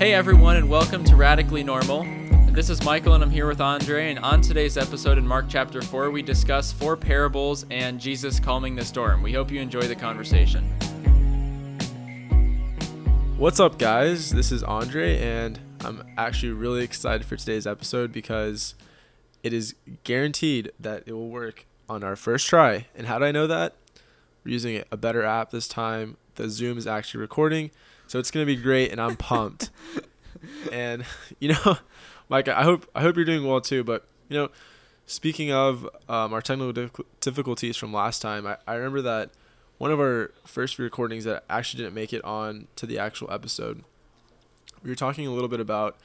Hey everyone, and welcome to Radically Normal. This is Michael, and I'm here with Andre. And on today's episode in Mark chapter 4, we discuss four parables and Jesus calming the storm. We hope you enjoy the conversation. What's up, guys? This is Andre, and I'm actually really excited for today's episode because it is guaranteed that it will work on our first try. And how do I know that? We're using a better app this time. The Zoom is actually recording, so it's gonna be great, and I'm pumped. and you know, Mike, I hope I hope you're doing well too. But you know, speaking of um, our technical difficulties from last time, I, I remember that one of our first recordings that actually didn't make it on to the actual episode. We were talking a little bit about,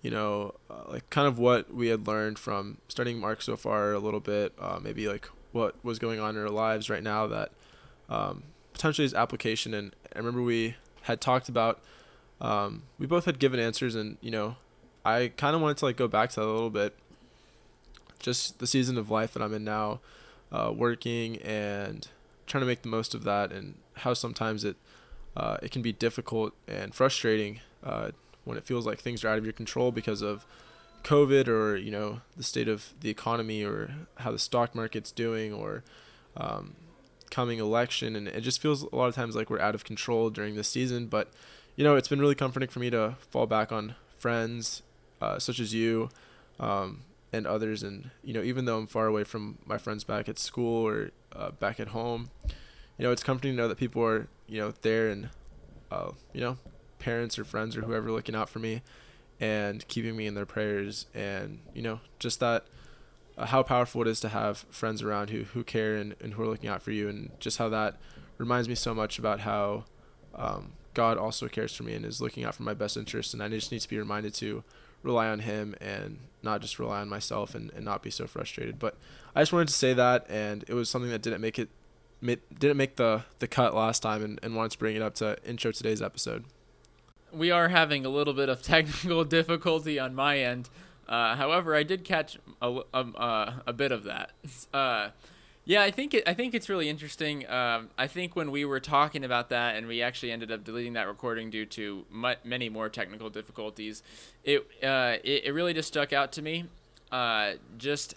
you know, uh, like kind of what we had learned from studying Mark so far, a little bit, uh, maybe like what was going on in our lives right now that um, potentially is application. And I remember we had talked about, um, we both had given answers, and you know, I kind of wanted to like go back to that a little bit. Just the season of life that I'm in now, uh, working and trying to make the most of that, and how sometimes it uh, it can be difficult and frustrating uh, when it feels like things are out of your control because of COVID or you know the state of the economy or how the stock market's doing or um, coming election, and it just feels a lot of times like we're out of control during this season. But you know, it's been really comforting for me to fall back on friends uh, such as you um, and others, and you know, even though I'm far away from my friends back at school or uh, back at home, you know, it's comforting to know that people are you know there and uh, you know, parents or friends or whoever looking out for me and keeping me in their prayers, and you know, just that how powerful it is to have friends around who who care and, and who are looking out for you, and just how that reminds me so much about how um, God also cares for me and is looking out for my best interests, and I just need to be reminded to rely on Him and not just rely on myself and, and not be so frustrated. But I just wanted to say that, and it was something that didn't make it didn't make the the cut last time, and, and wanted to bring it up to intro today's episode. We are having a little bit of technical difficulty on my end. Uh, however, I did catch a, um, uh, a bit of that. Uh, yeah, I think it, I think it's really interesting. Um, I think when we were talking about that, and we actually ended up deleting that recording due to many more technical difficulties, it, uh, it, it really just stuck out to me. Uh, just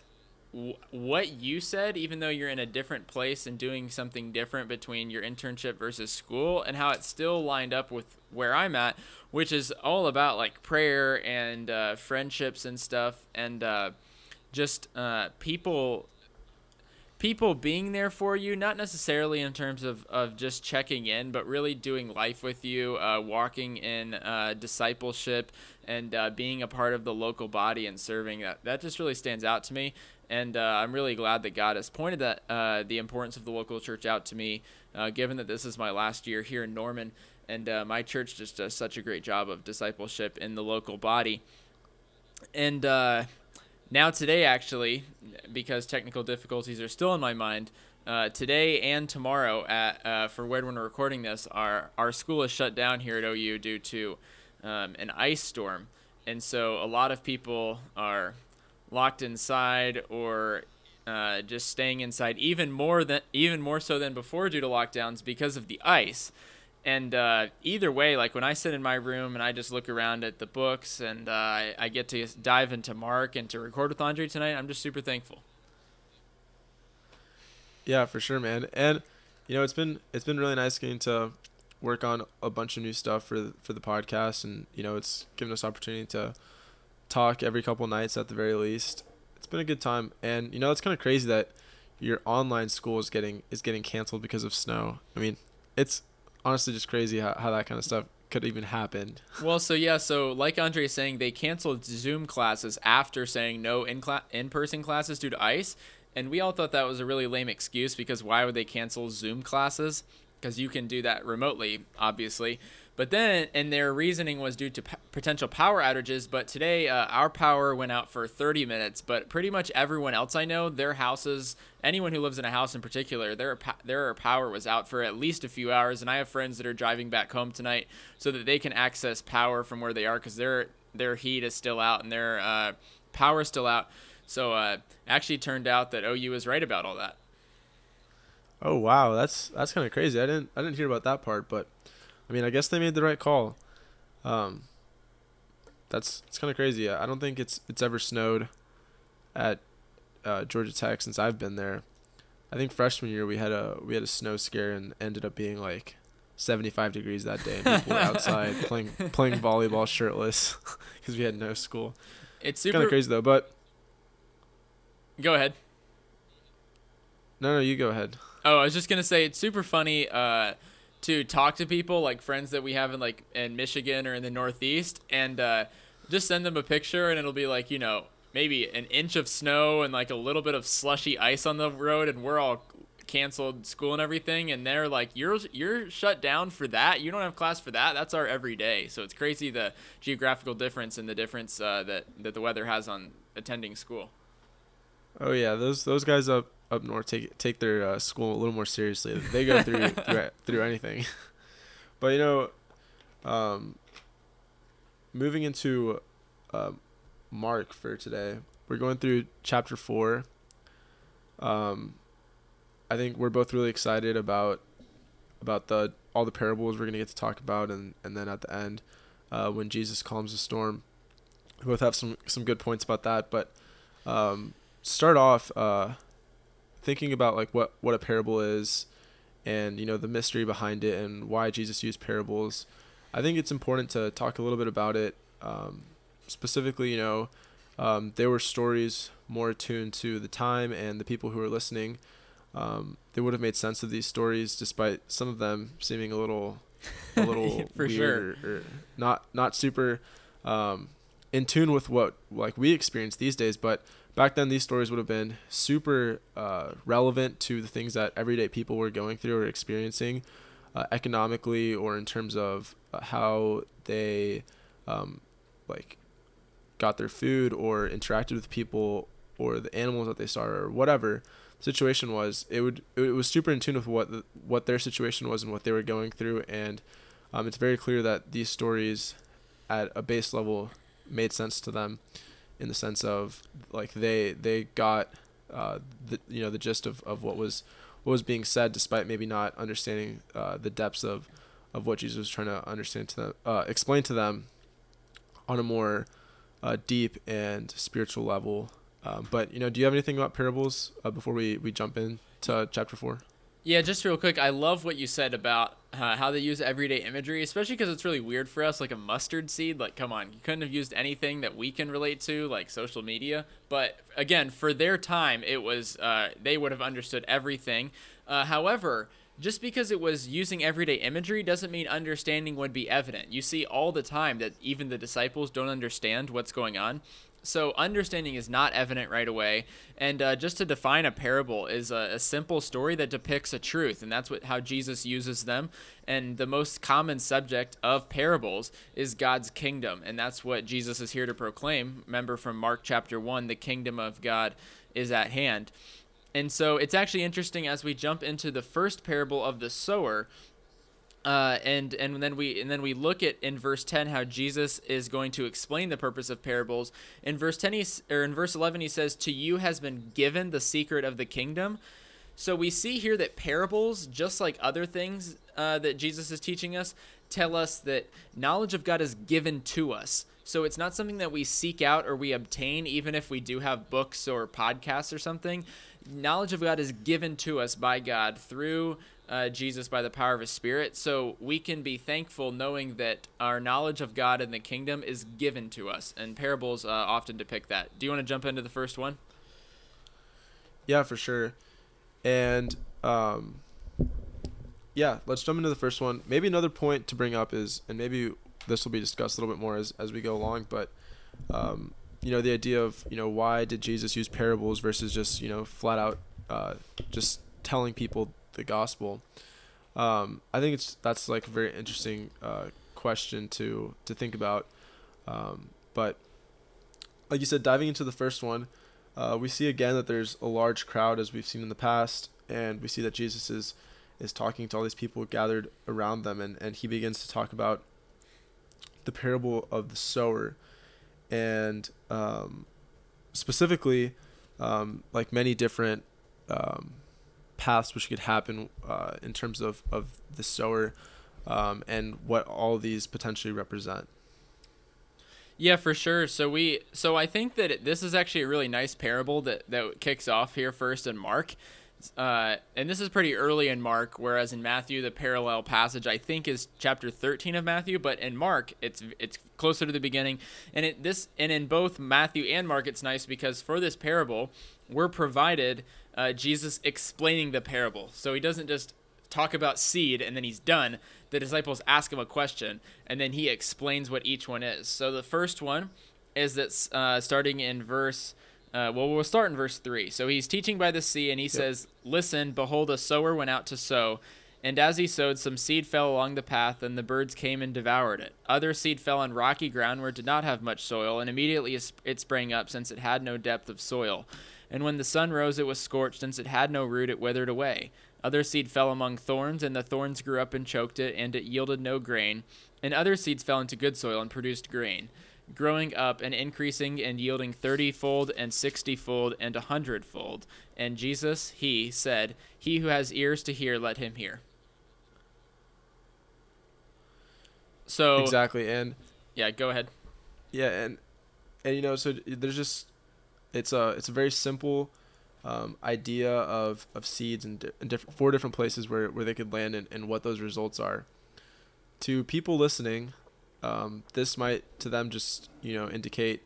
what you said, even though you're in a different place and doing something different between your internship versus school, and how it still lined up with where I'm at, which is all about like prayer and uh, friendships and stuff, and uh, just uh, people people being there for you, not necessarily in terms of, of just checking in, but really doing life with you, uh, walking in uh, discipleship, and uh, being a part of the local body and serving. That that just really stands out to me, and uh, I'm really glad that God has pointed that uh, the importance of the local church out to me, uh, given that this is my last year here in Norman, and my church just does such a great job of discipleship in the local body, and now today actually because technical difficulties are still in my mind uh, today and tomorrow at uh, for when we're recording this our our school is shut down here at OU due to um, an ice storm. And so a lot of people are locked inside or uh, just staying inside even more than even more so than before due to lockdowns because of the ice and uh, either way, like when I sit in my room and I just look around at the books and uh, I, I get to dive into Mark and to record with Andre tonight, I'm just super thankful. Yeah, for sure, man. And you know, it's been it's been really nice getting to work on a bunch of new stuff for for the podcast, and you know, it's given us opportunity to talk every couple nights at the very least. It's been a good time, and you know, it's kind of crazy that your online school is getting is getting canceled because of snow. I mean, it's honestly just crazy how, how that kind of stuff could even happen. Well, so yeah, so like Andre is saying, they canceled Zoom classes after saying no in cla- in person classes due to ice, and we all thought that was a really lame excuse because why would they cancel Zoom classes? Because you can do that remotely, obviously. But then, and their reasoning was due to p- potential power outages. But today, uh, our power went out for 30 minutes. But pretty much everyone else I know, their houses, anyone who lives in a house in particular, their their power was out for at least a few hours. And I have friends that are driving back home tonight so that they can access power from where they are because their their heat is still out and their uh, power is still out. So uh, actually turned out that OU was right about all that. Oh wow, that's that's kind of crazy. I didn't I didn't hear about that part, but I mean, I guess they made the right call. Um, that's it's kind of crazy. I don't think it's it's ever snowed at uh, Georgia Tech since I've been there. I think freshman year we had a we had a snow scare and ended up being like 75 degrees that day and people were outside playing playing volleyball shirtless because we had no school. It's super Kind of crazy though, but Go ahead. no, no, you go ahead. Oh, I was just gonna say it's super funny uh, to talk to people like friends that we have in like in Michigan or in the Northeast, and uh, just send them a picture, and it'll be like you know maybe an inch of snow and like a little bit of slushy ice on the road, and we're all canceled school and everything, and they're like you're you're shut down for that. You don't have class for that. That's our everyday. So it's crazy the geographical difference and the difference uh, that that the weather has on attending school. Oh yeah, those those guys up up north take take their uh, school a little more seriously. They go through through, through anything. but you know, um, moving into uh, Mark for today, we're going through chapter four. Um, I think we're both really excited about about the all the parables we're gonna get to talk about, and and then at the end, uh, when Jesus calms the storm, we both have some some good points about that, but. Um, start off uh, thinking about like what what a parable is and you know the mystery behind it and why jesus used parables i think it's important to talk a little bit about it um, specifically you know um, there were stories more attuned to the time and the people who were listening um, they would have made sense of these stories despite some of them seeming a little a little For weird sure. or, or not not super um, in tune with what like we experience these days but back then these stories would have been super uh, relevant to the things that everyday people were going through or experiencing uh, economically or in terms of uh, how they um, like got their food or interacted with people or the animals that they saw or whatever situation was it would it was super in tune with what the, what their situation was and what they were going through. And um, it's very clear that these stories at a base level made sense to them in the sense of like they they got uh, the you know the gist of, of what was what was being said despite maybe not understanding uh, the depths of of what Jesus was trying to understand to them uh, explain to them on a more uh, deep and spiritual level. Um, but you know do you have anything about parables uh, before we we jump into chapter four Yeah, just real quick, I love what you said about uh, how they use everyday imagery, especially because it's really weird for us, like a mustard seed. Like, come on, you couldn't have used anything that we can relate to, like social media. But again, for their time, it was uh, they would have understood everything. Uh, however, just because it was using everyday imagery doesn't mean understanding would be evident. You see all the time that even the disciples don't understand what's going on. So understanding is not evident right away, and uh, just to define a parable is a, a simple story that depicts a truth, and that's what how Jesus uses them. And the most common subject of parables is God's kingdom, and that's what Jesus is here to proclaim. Remember from Mark chapter one, the kingdom of God is at hand. And so it's actually interesting as we jump into the first parable of the sower uh, and and then we and then we look at in verse 10 how Jesus is going to explain the purpose of parables. In verse 10 he, or in verse 11 he says to you has been given the secret of the kingdom. So we see here that parables just like other things uh, that Jesus is teaching us tell us that knowledge of God is given to us. So it's not something that we seek out or we obtain even if we do have books or podcasts or something. Knowledge of God is given to us by God through uh, Jesus by the power of His Spirit. So we can be thankful knowing that our knowledge of God and the kingdom is given to us. And parables uh, often depict that. Do you want to jump into the first one? Yeah, for sure. And um, yeah, let's jump into the first one. Maybe another point to bring up is, and maybe this will be discussed a little bit more as, as we go along, but um, you know, the idea of you know why did Jesus use parables versus just you know flat out uh, just telling people the gospel. Um, I think it's that's like a very interesting uh, question to to think about. Um, but like you said, diving into the first one, uh, we see again that there's a large crowd as we've seen in the past, and we see that Jesus is is talking to all these people gathered around them, and, and he begins to talk about the parable of the sower, and um, specifically, um, like many different um, paths which could happen uh, in terms of, of the sower um, and what all these potentially represent. Yeah, for sure. So we so I think that it, this is actually a really nice parable that that kicks off here first in Mark. Uh, and this is pretty early in Mark, whereas in Matthew the parallel passage I think is chapter 13 of Matthew, but in Mark it's it's closer to the beginning. And it this and in both Matthew and Mark it's nice because for this parable we're provided uh, Jesus explaining the parable, so he doesn't just talk about seed and then he's done. The disciples ask him a question and then he explains what each one is. So the first one is that uh, starting in verse. Uh, well, we'll start in verse 3. So he's teaching by the sea, and he yep. says, Listen, behold, a sower went out to sow. And as he sowed, some seed fell along the path, and the birds came and devoured it. Other seed fell on rocky ground where it did not have much soil, and immediately it sprang up, since it had no depth of soil. And when the sun rose, it was scorched, since it had no root, it withered away. Other seed fell among thorns, and the thorns grew up and choked it, and it yielded no grain. And other seeds fell into good soil and produced grain, growing up and increasing and yielding thirty-fold and sixty-fold and a hundredfold. And Jesus, he said, He who has ears to hear, let him hear. So exactly, and yeah, go ahead. Yeah, and and you know, so there's just it's a it's a very simple um, idea of, of seeds in, in different four different places where, where they could land and, and what those results are. To people listening, um, this might to them just you know indicate,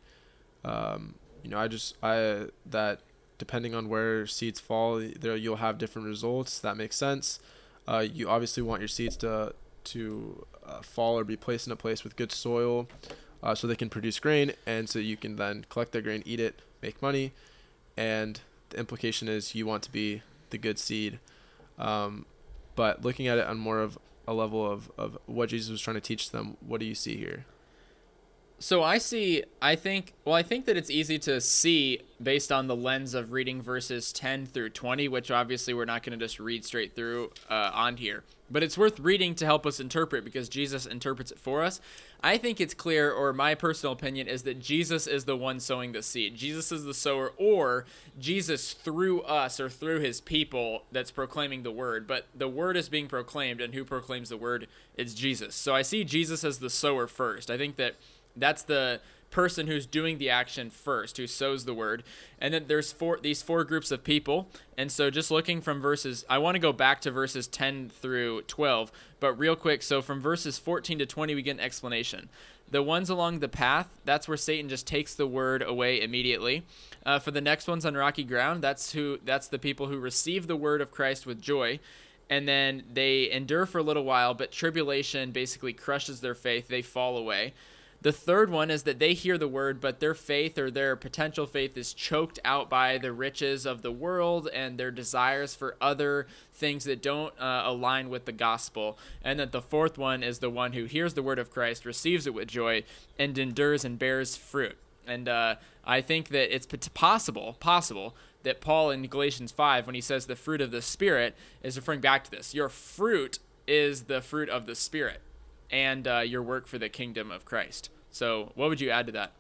um, you know, I just I that depending on where seeds fall, there you'll have different results. That makes sense. Uh, you obviously want your seeds to to uh, fall or be placed in a place with good soil, uh, so they can produce grain, and so you can then collect their grain, eat it, make money, and the implication is you want to be the good seed. Um, but looking at it on more of a level of, of what Jesus was trying to teach them, what do you see here? So I see, I think, well, I think that it's easy to see based on the lens of reading verses 10 through 20, which obviously we're not going to just read straight through uh, on here. But it's worth reading to help us interpret because Jesus interprets it for us. I think it's clear, or my personal opinion is that Jesus is the one sowing the seed. Jesus is the sower, or Jesus through us or through his people that's proclaiming the word. But the word is being proclaimed, and who proclaims the word is Jesus. So I see Jesus as the sower first. I think that that's the person who's doing the action first, who sows the word. And then there's four these four groups of people. And so just looking from verses I want to go back to verses 10 through 12, but real quick, so from verses 14 to 20 we get an explanation. The ones along the path, that's where Satan just takes the word away immediately. Uh, for the next ones on rocky ground, that's who that's the people who receive the word of Christ with joy and then they endure for a little while, but tribulation basically crushes their faith. They fall away. The third one is that they hear the word, but their faith or their potential faith is choked out by the riches of the world and their desires for other things that don't uh, align with the gospel. And that the fourth one is the one who hears the word of Christ, receives it with joy, and endures and bears fruit. And uh, I think that it's possible, possible that Paul in Galatians 5, when he says the fruit of the Spirit, is referring back to this. Your fruit is the fruit of the Spirit and uh, your work for the kingdom of Christ. So, what would you add to that?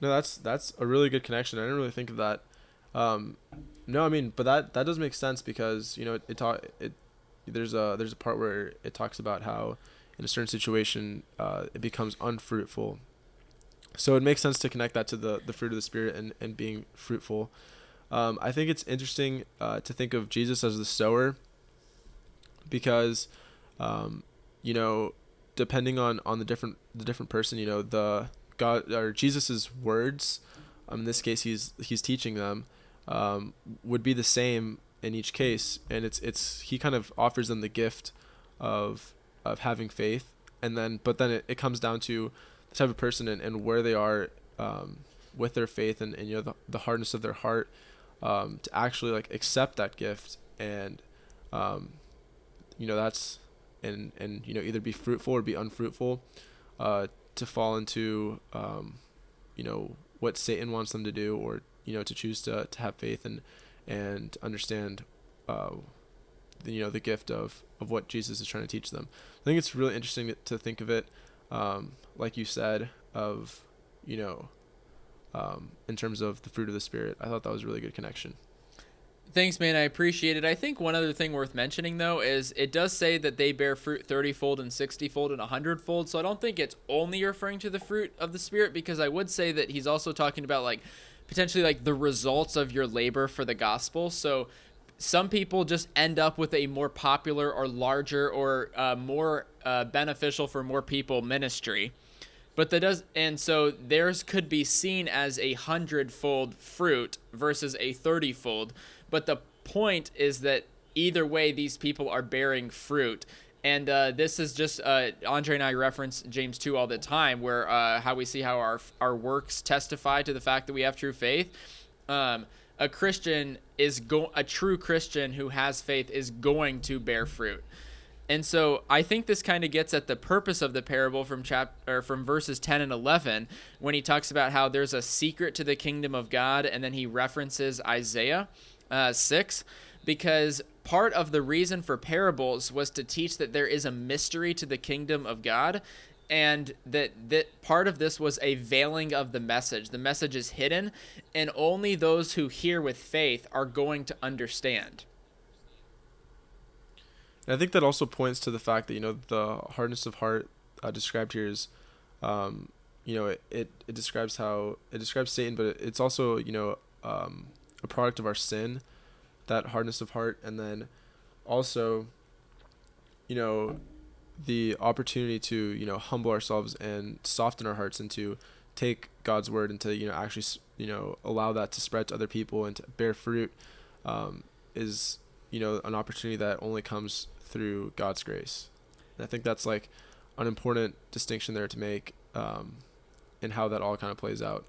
No, that's that's a really good connection. I didn't really think of that. Um, no, I mean, but that that does make sense because you know it, it it. There's a there's a part where it talks about how in a certain situation uh, it becomes unfruitful. So it makes sense to connect that to the the fruit of the spirit and and being fruitful. Um, I think it's interesting uh, to think of Jesus as the sower because um, you know, depending on on the different the different person, you know, the God or Jesus's words, um, in this case, he's he's teaching them, um, would be the same in each case, and it's it's he kind of offers them the gift of of having faith, and then but then it, it comes down to the type of person and, and where they are um, with their faith and, and you know the, the hardness of their heart um, to actually like accept that gift. And um, you know that's and and you know either be fruitful or be unfruitful uh, to fall into um, you know what Satan wants them to do or you know to choose to, to have faith and and understand uh, the, you know the gift of of what Jesus is trying to teach them. I think it's really interesting to think of it um, like you said of you know um, in terms of the fruit of the spirit. I thought that was a really good connection. Thanks, man. I appreciate it. I think one other thing worth mentioning, though, is it does say that they bear fruit 30 fold and 60 fold and 100 fold. So I don't think it's only referring to the fruit of the Spirit because I would say that he's also talking about like potentially like the results of your labor for the gospel. So some people just end up with a more popular or larger or uh, more uh, beneficial for more people ministry but that does and so theirs could be seen as a hundredfold fruit versus a thirtyfold but the point is that either way these people are bearing fruit and uh, this is just uh, Andre and I reference James 2 all the time, where uh, how we see how our our works testify to the fact that we have true faith. Um, a Christian is go a true Christian who has faith is going to bear fruit. And so I think this kind of gets at the purpose of the parable from chap or from verses 10 and 11 when he talks about how there's a secret to the kingdom of God and then he references Isaiah uh, 6 because part of the reason for parables was to teach that there is a mystery to the kingdom of God and that that part of this was a veiling of the message. The message is hidden and only those who hear with faith are going to understand. And I think that also points to the fact that you know the hardness of heart uh, described here is, um, you know, it, it, it describes how it describes Satan, but it's also you know um, product of our sin, that hardness of heart, and then also, you know, the opportunity to you know humble ourselves and soften our hearts and to take God's word and to you know actually you know allow that to spread to other people and to bear fruit um, is you know an opportunity that only comes through God's grace. And I think that's like an important distinction there to make um, how that all kind of plays out.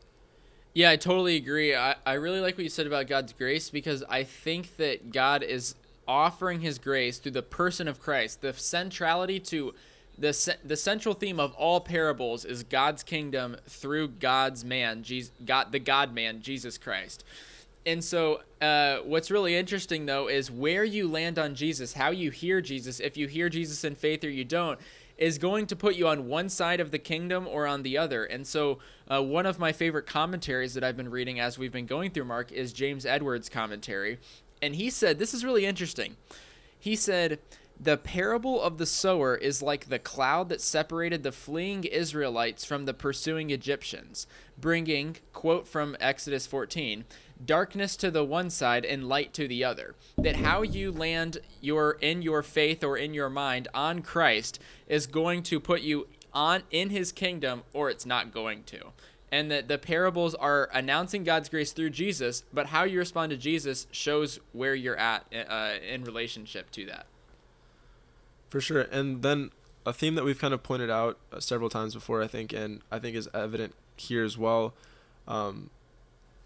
Yeah, I totally agree. I, I really like what you said about God's grace because I think that God is offering his grace through the person of Christ. The centrality to the the central theme of all parables is God's kingdom through God's man, Jesus, God the God man, Jesus Christ and so uh, what's really interesting though is where you land on jesus how you hear jesus if you hear jesus in faith or you don't is going to put you on one side of the kingdom or on the other. And so uh, one of my favorite commentaries that i've been reading as we've been going through mark is james edwards commentary. And he said this is really interesting. He said the parable of the sower is like the cloud that separated the fleeing Israelites from the pursuing Egyptians, bringing, quote from Exodus 14, darkness to the one side and light to the other. That how you land your in your faith or in your mind on Christ is going to put you on in his kingdom or it's not going to. And that the parables are announcing God's grace through Jesus, but how you respond to Jesus shows where you're at uh, in relationship to that. For sure. And then a theme that we've kind of pointed out uh, several times before, I think, and I think is evident here as well, um,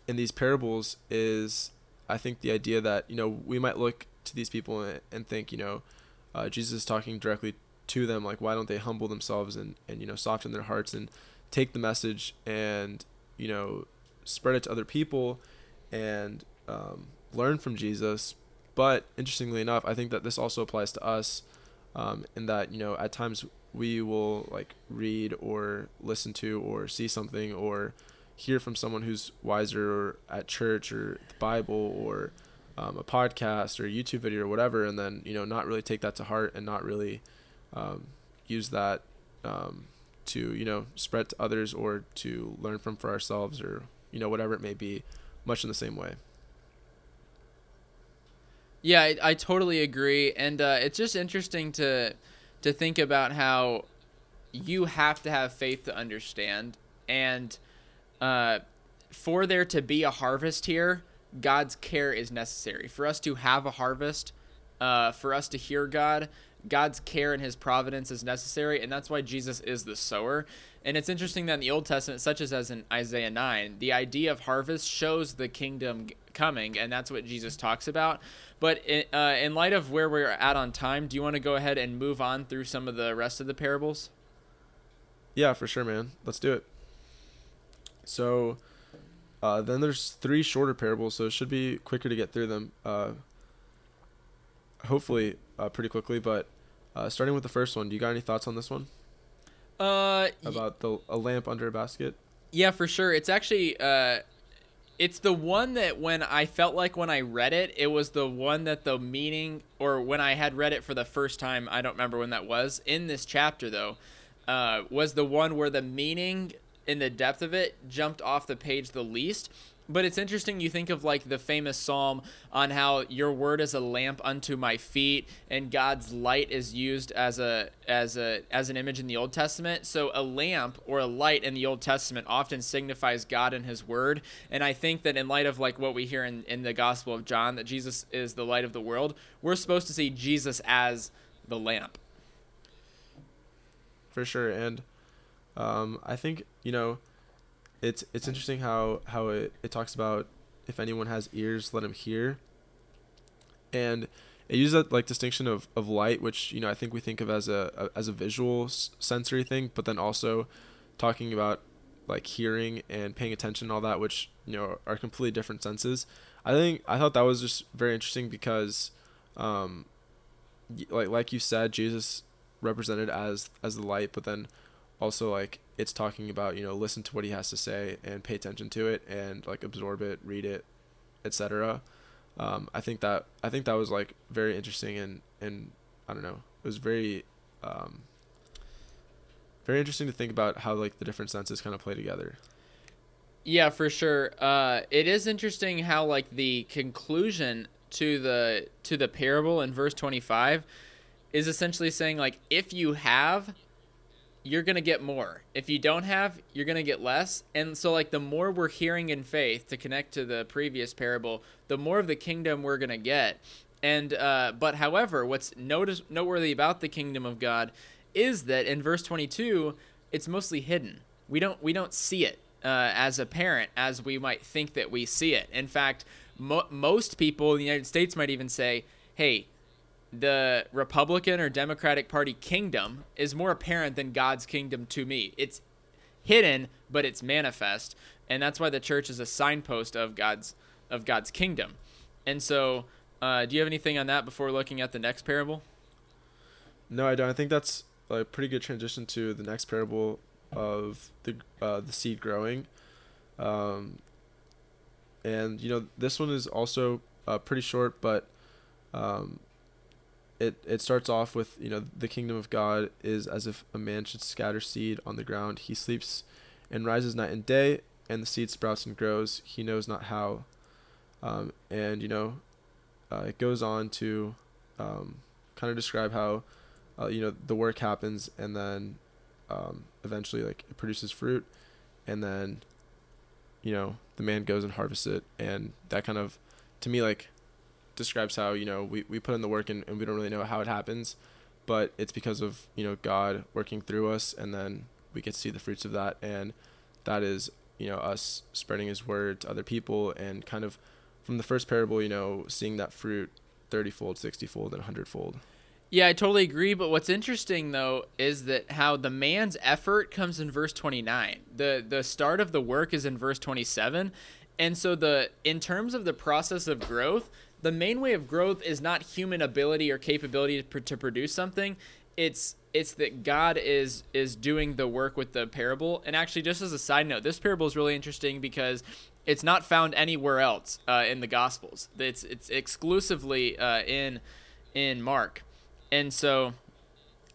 in these parables is I think the idea that you know we might look to these people and, and think you know uh, Jesus is talking directly to them like why don't they humble themselves and and you know soften their hearts and take the message and you know spread it to other people and um, learn from Jesus. But interestingly enough I think that this also applies to us um, in that you know at times we will like read or listen to or see something or hear from someone who's wiser or at church or the Bible or um, a podcast or a YouTube video or whatever, and then you know not really take that to heart and not really um, use that um, to you know spread to others or to learn from for ourselves or you know whatever it may be, much in the same way. Yeah, I, I totally agree, and uh, it's just interesting to to think about how you have to have faith to understand and uh, for there to be a harvest here, God's care is necessary. For us to have a harvest, uh, for us to hear God, God's care and his providence is necessary, and that's why Jesus is the sower. And it's interesting that in the Old Testament, such as as in Isaiah 9, the idea of harvest shows the kingdom coming, and that's what Jesus talks about. But in, uh, in light of where we're at on time, do you want to go ahead and move on through some of the rest of the parables? Yeah, for sure, man. Let's do it. So uh, then there's three shorter parables, so it should be quicker to get through them. Uh, hopefully, uh, pretty quickly. But uh, starting with the first one, do you got any thoughts on this one? Uh, about the a lamp under a basket. Yeah, for sure. It's actually uh, it's the one that when I felt like when I read it, it was the one that the meaning, or when I had read it for the first time, I don't remember when that was. In this chapter, though, uh, was the one where the meaning in the depth of it jumped off the page the least. But it's interesting you think of like the famous psalm on how your word is a lamp unto my feet and God's light is used as a as a as an image in the Old Testament. So a lamp or a light in the Old Testament often signifies God and his word. And I think that in light of like what we hear in, in the Gospel of John, that Jesus is the light of the world, we're supposed to see Jesus as the lamp. For sure. And um, I think, you know, it's it's interesting how how it, it talks about if anyone has ears let him hear. And it uses that like distinction of, of light which you know i think we think of as a, a as a visual s- sensory thing but then also talking about like hearing and paying attention and all that which you know are completely different senses. I think i thought that was just very interesting because um like like you said jesus represented as as the light but then also like it's talking about you know listen to what he has to say and pay attention to it and like absorb it read it etc um, i think that i think that was like very interesting and and i don't know it was very um, very interesting to think about how like the different senses kind of play together Yeah, for sure. Uh, it is interesting how like the conclusion to the to the parable in verse 25 is essentially saying like if you have you're going to get more. If you don't have, you're going to get less. And so like the more we're hearing in faith to connect to the previous parable, the more of the kingdom we're going to get. And uh, but however, what's notice noteworthy about the kingdom of God is that in verse 22, it's mostly hidden. We don't we don't see it uh, as a parent as we might think that we see it. In fact, mo- most people in the United States might even say, "Hey, the Republican or Democratic Party kingdom is more apparent than God's kingdom to me. It's hidden, but it's manifest, and that's why the church is a signpost of God's of God's kingdom. And so, uh, do you have anything on that before looking at the next parable? no i don't i think that's a pretty good transition to the next parable of the uh, the seed growing um, and you know this one is also uh, pretty short but um, it it starts off with you know the kingdom of God is as if a man should scatter seed on the ground. He sleeps and rises night and day, and the seed sprouts and grows. He knows not how. Um, and you know, uh, it goes on to um, kind of describe how uh, you know the work happens, and then um, eventually like it produces fruit, and then you know the man goes and harvests it, and that kind of to me like describes how you know we, we put in the work and, and we don't really know how it happens but it's because of you know god working through us and then we get to see the fruits of that and that is you know us spreading his word to other people and kind of from the first parable you know seeing that fruit 30 fold 60 fold and 100 fold Yeah, I totally agree. But what's interesting though is that how the man's effort comes in verse 29. The the start of the work is in verse 27. And so the in terms of the process of growth, the main way of growth is not human ability or capability to, to produce something. It's it's that God is is doing the work with the parable. And actually, just as a side note, this parable is really interesting because it's not found anywhere else uh, in the Gospels. It's it's exclusively uh, in in Mark, and so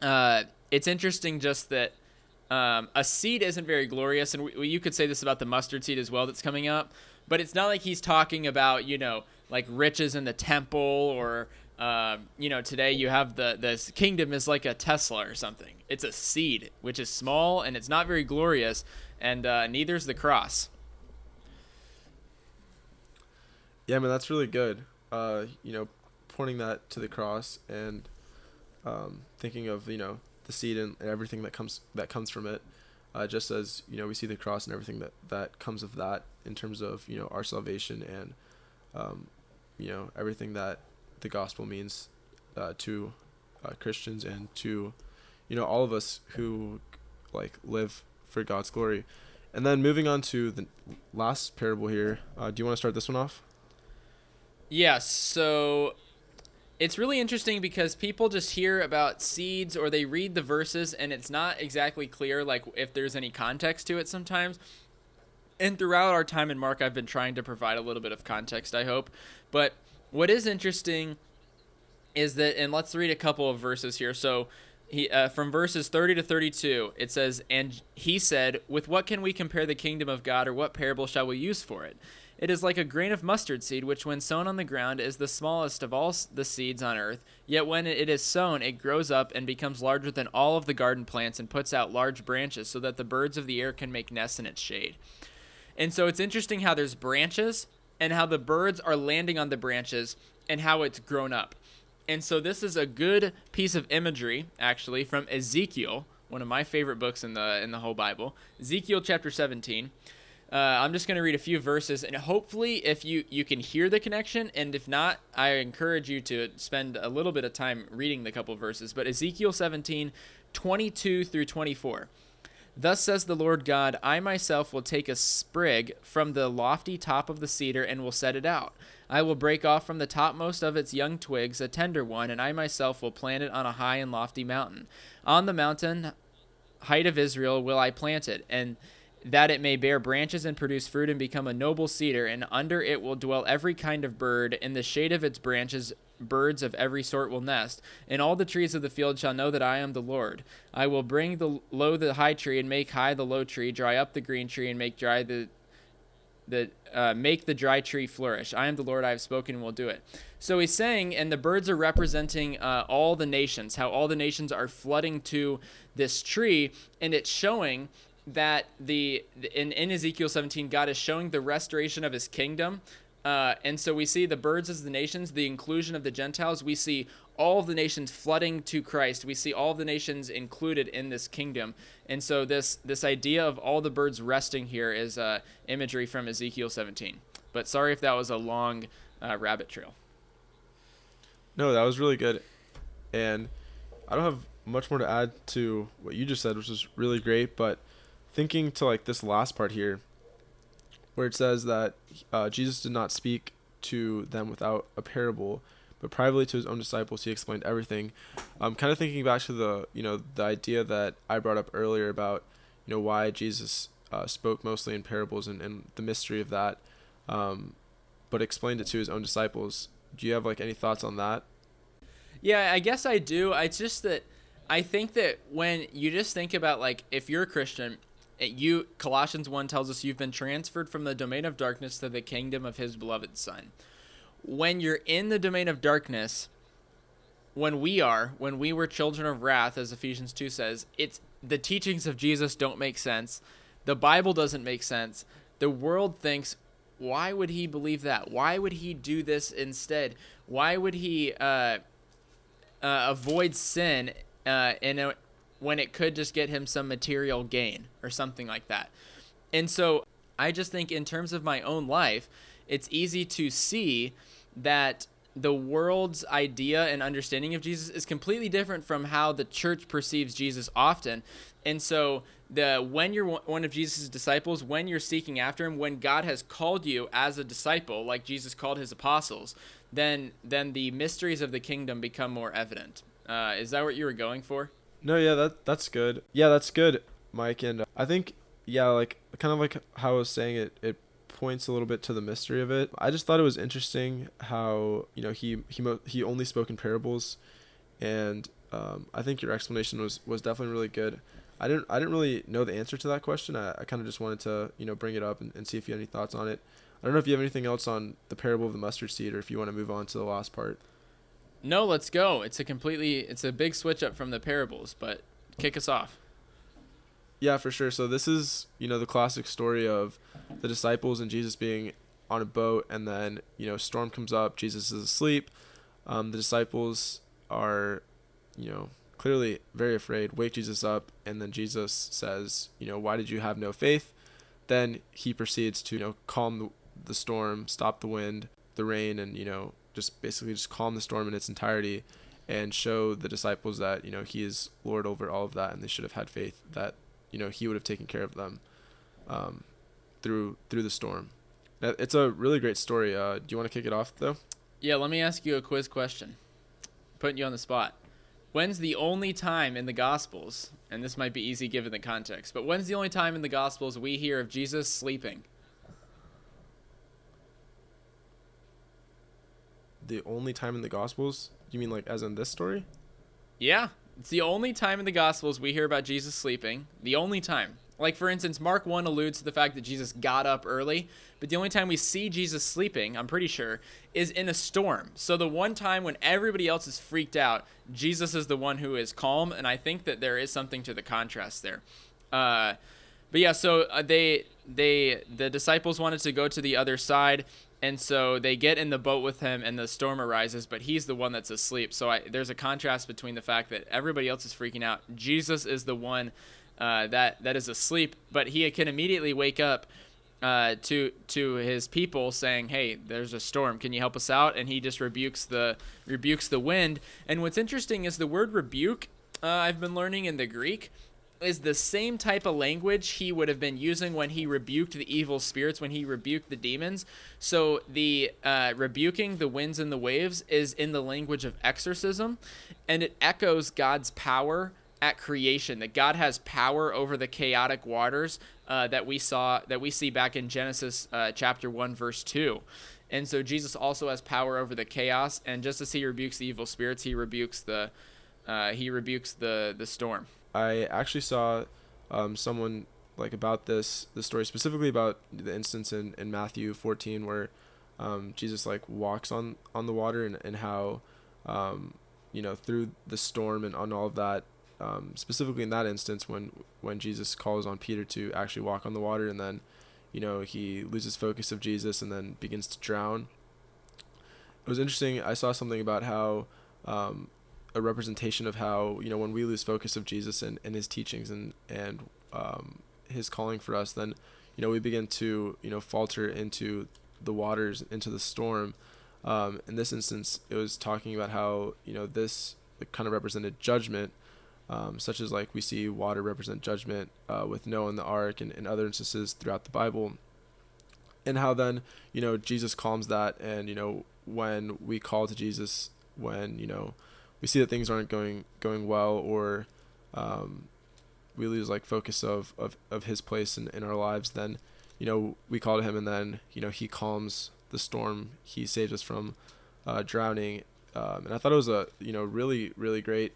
uh, it's interesting just that um, a seed isn't very glorious, and we, you could say this about the mustard seed as well that's coming up. But it's not like he's talking about you know like riches in the temple or um, you know today you have the this kingdom is like a Tesla or something. It's a seed which is small and it's not very glorious, and uh, neither's the cross. yeah man that's really good uh you know pointing that to the cross and um thinking of you know the seed and everything that comes that comes from it uh, just as you know we see the cross and everything that that comes of that in terms of you know our salvation and um, you know everything that the gospel means uh, to uh, Christians and to you know all of us who like live for God's glory. And then moving on to the last parable here, uh, do you want to start this one off? Yeah, so it's really interesting because people just hear about seeds or they read the verses and it's not exactly clear like if there's any context to it sometimes. And throughout our time in Mark, I've been trying to provide a little bit of context, I hope. But what is interesting is that, and let's read a couple of verses here. So, he uh, from verses 30 to 32 it says and he said with what can we compare the kingdom of god or what parable shall we use for it it is like a grain of mustard seed which when sown on the ground is the smallest of all the seeds on earth yet when it is sown it grows up and becomes larger than all of the garden plants and puts out large branches so that the birds of the air can make nests in its shade and so it's interesting how there's branches and how the birds are landing on the branches and how it's grown up and so this is a good piece of imagery, actually, from Ezekiel, one of my favorite books in the in the whole Bible. Ezekiel chapter 17. Uh, I'm just going to read a few verses, and hopefully, if you you can hear the connection, and if not, I encourage you to spend a little bit of time reading the couple verses. But Ezekiel 17, 22 through 24. Thus says the Lord God, I myself will take a sprig from the lofty top of the cedar and will set it out. I will break off from the topmost of its young twigs a tender one, and I myself will plant it on a high and lofty mountain. On the mountain height of Israel will I plant it, and that it may bear branches and produce fruit and become a noble cedar, and under it will dwell every kind of bird. In the shade of its branches, birds of every sort will nest. And all the trees of the field shall know that I am the Lord. I will bring the low the high tree, and make high the low tree, dry up the green tree, and make dry the the uh, make the dry tree flourish. I am the Lord. I have spoken and will do it. So he's saying, and the birds are representing uh, all the nations, how all the nations are flooding to this tree, and it's showing that the in, in Ezekiel 17, God is showing the restoration of His kingdom. Uh, and so we see the birds as the nations, the inclusion of the Gentiles. We see all of the nations flooding to Christ. We see all of the nations included in this kingdom. And so this this idea of all the birds resting here is uh, imagery from Ezekiel 17. But sorry if that was a long uh, rabbit trail. No, that was really good, and I don't have much more to add to what you just said, which was really great. But thinking to like this last part here, where it says that uh, Jesus did not speak to them without a parable, but privately to his own disciples he explained everything. I'm kind of thinking back to the you know the idea that I brought up earlier about you know why Jesus uh, spoke mostly in parables and, and the mystery of that, um, but explained it to his own disciples. Do you have like any thoughts on that? Yeah, I guess I do. It's just that I think that when you just think about like if you're a Christian, you Colossians 1 tells us you've been transferred from the domain of darkness to the kingdom of his beloved son. When you're in the domain of darkness, when we are, when we were children of wrath as Ephesians 2 says, it's the teachings of Jesus don't make sense. The Bible doesn't make sense. The world thinks why would he believe that? Why would he do this instead? Why would he uh, uh, avoid sin uh, in a, when it could just get him some material gain or something like that? And so I just think, in terms of my own life, it's easy to see that the world's idea and understanding of Jesus is completely different from how the church perceives Jesus often. And so the when you're one of Jesus' disciples, when you're seeking after him, when God has called you as a disciple, like Jesus called his apostles, then then the mysteries of the kingdom become more evident. Uh, is that what you were going for? No, yeah, that that's good. Yeah, that's good, Mike. And I think yeah, like kind of like how I was saying it, it points a little bit to the mystery of it. I just thought it was interesting how you know he he mo- he only spoke in parables, and um, I think your explanation was was definitely really good. I didn't I didn't really know the answer to that question. I, I kind of just wanted to you know bring it up and, and see if you had any thoughts on it. I don't know if you have anything else on the parable of the mustard seed, or if you want to move on to the last part. No, let's go. It's a completely it's a big switch up from the parables, but kick us off. Yeah, for sure. So this is you know the classic story of the disciples and Jesus being on a boat, and then you know storm comes up. Jesus is asleep. Um, the disciples are, you know, clearly very afraid. Wake Jesus up, and then Jesus says, you know, why did you have no faith? Then he proceeds to you know calm the, the storm, stop the wind, the rain, and you know just basically just calm the storm in its entirety and show the disciples that you know he is lord over all of that and they should have had faith that you know he would have taken care of them um, through through the storm. It's a really great story. Uh, do you want to kick it off though? Yeah, let me ask you a quiz question. Putting you on the spot. when's the only time in the Gospels, and this might be easy given the context, but when's the only time in the Gospels we hear of Jesus sleeping? The only time in the Gospels? You mean like as in this story? Yeah, it's the only time in the Gospels we hear about Jesus sleeping. The only time. Like, for instance, Mark 1 alludes to the fact that Jesus got up early, but the only time we see Jesus sleeping, I'm pretty sure, is in a storm. So, the one time when everybody else is freaked out, Jesus is the one who is calm, and I think that there is something to the contrast there. Uh, but yeah, so uh, they they the disciples wanted to go to the other side, and so they get in the boat with him, and the storm arises, but he's the one that's asleep. So I, there's a contrast between the fact that everybody else is freaking out. Jesus is the one uh, that that is asleep, but he can immediately wake up uh, to to his people, saying, "Hey, there's a storm. Can you help us out?" And he just rebukes the rebukes the wind. And what's interesting is the word rebuke. Uh, I've been learning in the Greek is the same type of language he would have been using when he rebuked the evil spirits, when he rebuked the demons. So the uh, rebuking the winds and the waves is in the language of exorcism, and it echoes God's power at creation that God has power over the chaotic waters uh, that we saw that we see back in Genesis uh, chapter one verse two. And so Jesus also has power over the chaos, and just as he rebukes the evil spirits, he rebukes the uh, he rebukes the the storm. I actually saw um, someone like about this the story specifically about the instance in, in Matthew 14 where um, Jesus like walks on on the water and, and how um, you know through the storm and on all of that um, specifically in that instance when when Jesus calls on Peter to actually walk on the water and then you know he loses focus of Jesus and then begins to drown. It was interesting. I saw something about how um, a representation of how you know when we lose focus of Jesus and, and his teachings and and um, his calling for us, then you know we begin to you know falter into the waters into the storm. Um, in this instance, it was talking about how you know this kind of represented judgment um, such as like we see water represent judgment uh, with Noah and the ark and, and other instances throughout the Bible. And how then, you know, Jesus calms that. And, you know, when we call to Jesus, when, you know, we see that things aren't going, going well or um, we lose like focus of, of, of his place in, in our lives, then, you know, we call to him and then, you know, he calms the storm. He saves us from uh, drowning. Um, and I thought it was a, you know, really, really great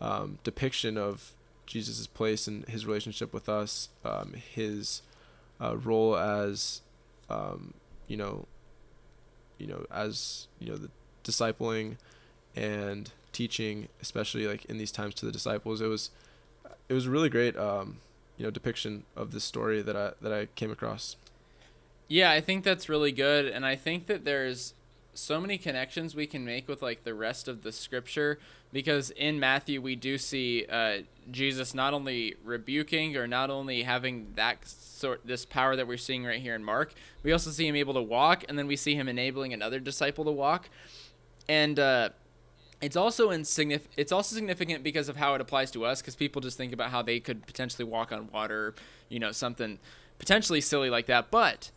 um, depiction of Jesus' place and his relationship with us, um, his uh, role as, um, you know, you know, as you know, the discipling and teaching, especially like in these times to the disciples. It was, it was a really great, um, you know, depiction of this story that I that I came across. Yeah, I think that's really good, and I think that there's so many connections we can make with like the rest of the scripture because in Matthew we do see uh, Jesus not only rebuking or not only having that sort this power that we're seeing right here in Mark, we also see him able to walk, and then we see him enabling another disciple to walk, and uh, it's also insignif- It's also significant because of how it applies to us, because people just think about how they could potentially walk on water, you know, something potentially silly like that, but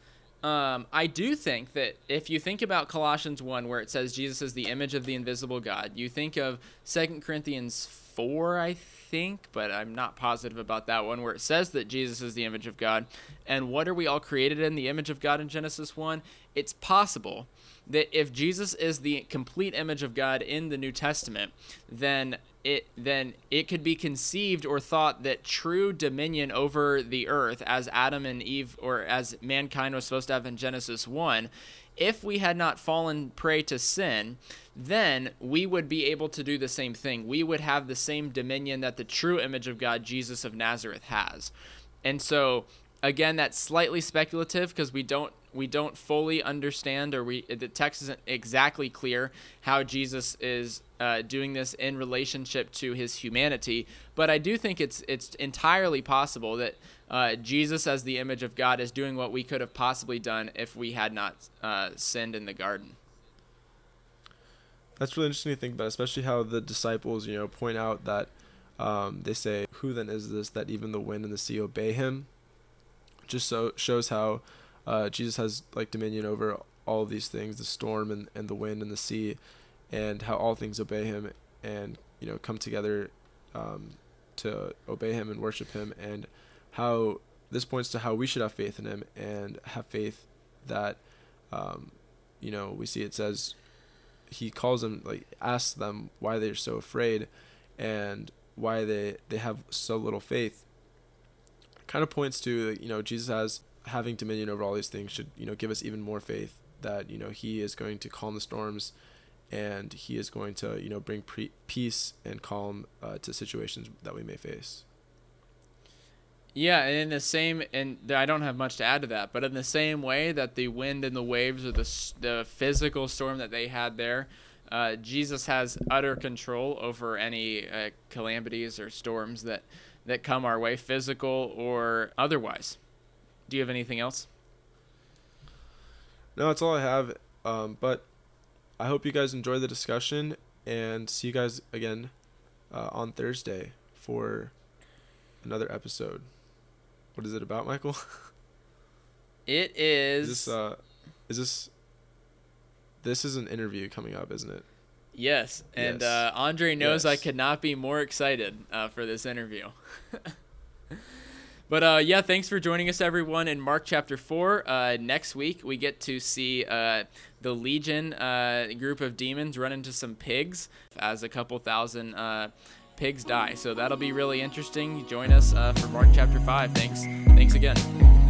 um, I do think that if you think about Colossians 1, where it says Jesus is the image of the invisible God, you think of Second Corinthians 4, I think, but I'm not positive about that one, where it says that Jesus is the image of God. And what are we all created in the image of God in Genesis 1? It's possible that if Jesus is the complete image of God in the New Testament, then it then it could be conceived or thought that true dominion over the earth as Adam and Eve or as mankind was supposed to have in Genesis 1 if we had not fallen prey to sin then we would be able to do the same thing. We would have the same dominion that the true image of God Jesus of Nazareth has. And so again that's slightly speculative because we don't we don't fully understand or we the text isn't exactly clear how Jesus is uh, doing this in relationship to his humanity. But I do think it's it's entirely possible that uh, Jesus as the image of God is doing what we could have possibly done if we had not uh, sinned in the garden. That's really interesting to think about especially how the disciples you know point out that um, they say who then is this that even the wind and the sea obey him just so shows how uh, Jesus has like dominion over all these things, the storm and, and the wind and the sea, and how all things obey him. And you know come together um, to obey him and worship him and how this points to how we should have faith in him and have faith that um, you know we see it says he calls them like asks them why they're so afraid and why they they have so little faith kind of points to you know jesus has having dominion over all these things should you know give us even more faith that you know he is going to calm the storms and he is going to you know bring pre- peace and calm uh, to situations that we may face. Yeah, and in the same, and I don't have much to add to that, but in the same way that the wind and the waves or the the physical storm that they had there, uh, Jesus has utter control over any uh, calamities or storms that that come our way, physical or otherwise. Do you have anything else? No, that's all I have. Um, but I hope you guys enjoy the discussion and see you guys again uh, on Thursday for another episode. What is it about, Michael? It is. Is this uh, is this? This is an interview coming up, isn't it? Yes, and yes. Uh, Andre knows yes. I could not be more excited uh, for this interview. but uh, yeah, thanks for joining us, everyone. In Mark chapter four, uh, next week we get to see uh, the Legion uh, group of demons run into some pigs as a couple thousand pigs die. So that'll be really interesting. Join us uh, for Mark chapter 5. Thanks. Thanks again.